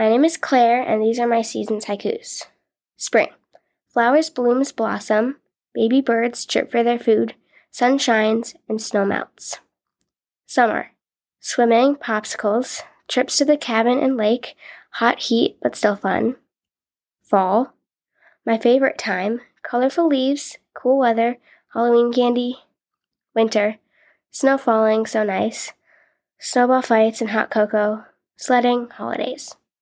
My name is Claire, and these are my season's haikus. Spring. Flowers blooms blossom, baby birds chirp for their food, sun shines, and snow melts. Summer. Swimming, popsicles, trips to the cabin and lake, hot heat but still fun. Fall. My favorite time, colorful leaves, cool weather, Halloween candy. Winter. Snow falling, so nice. Snowball fights and hot cocoa. Sledding, holidays.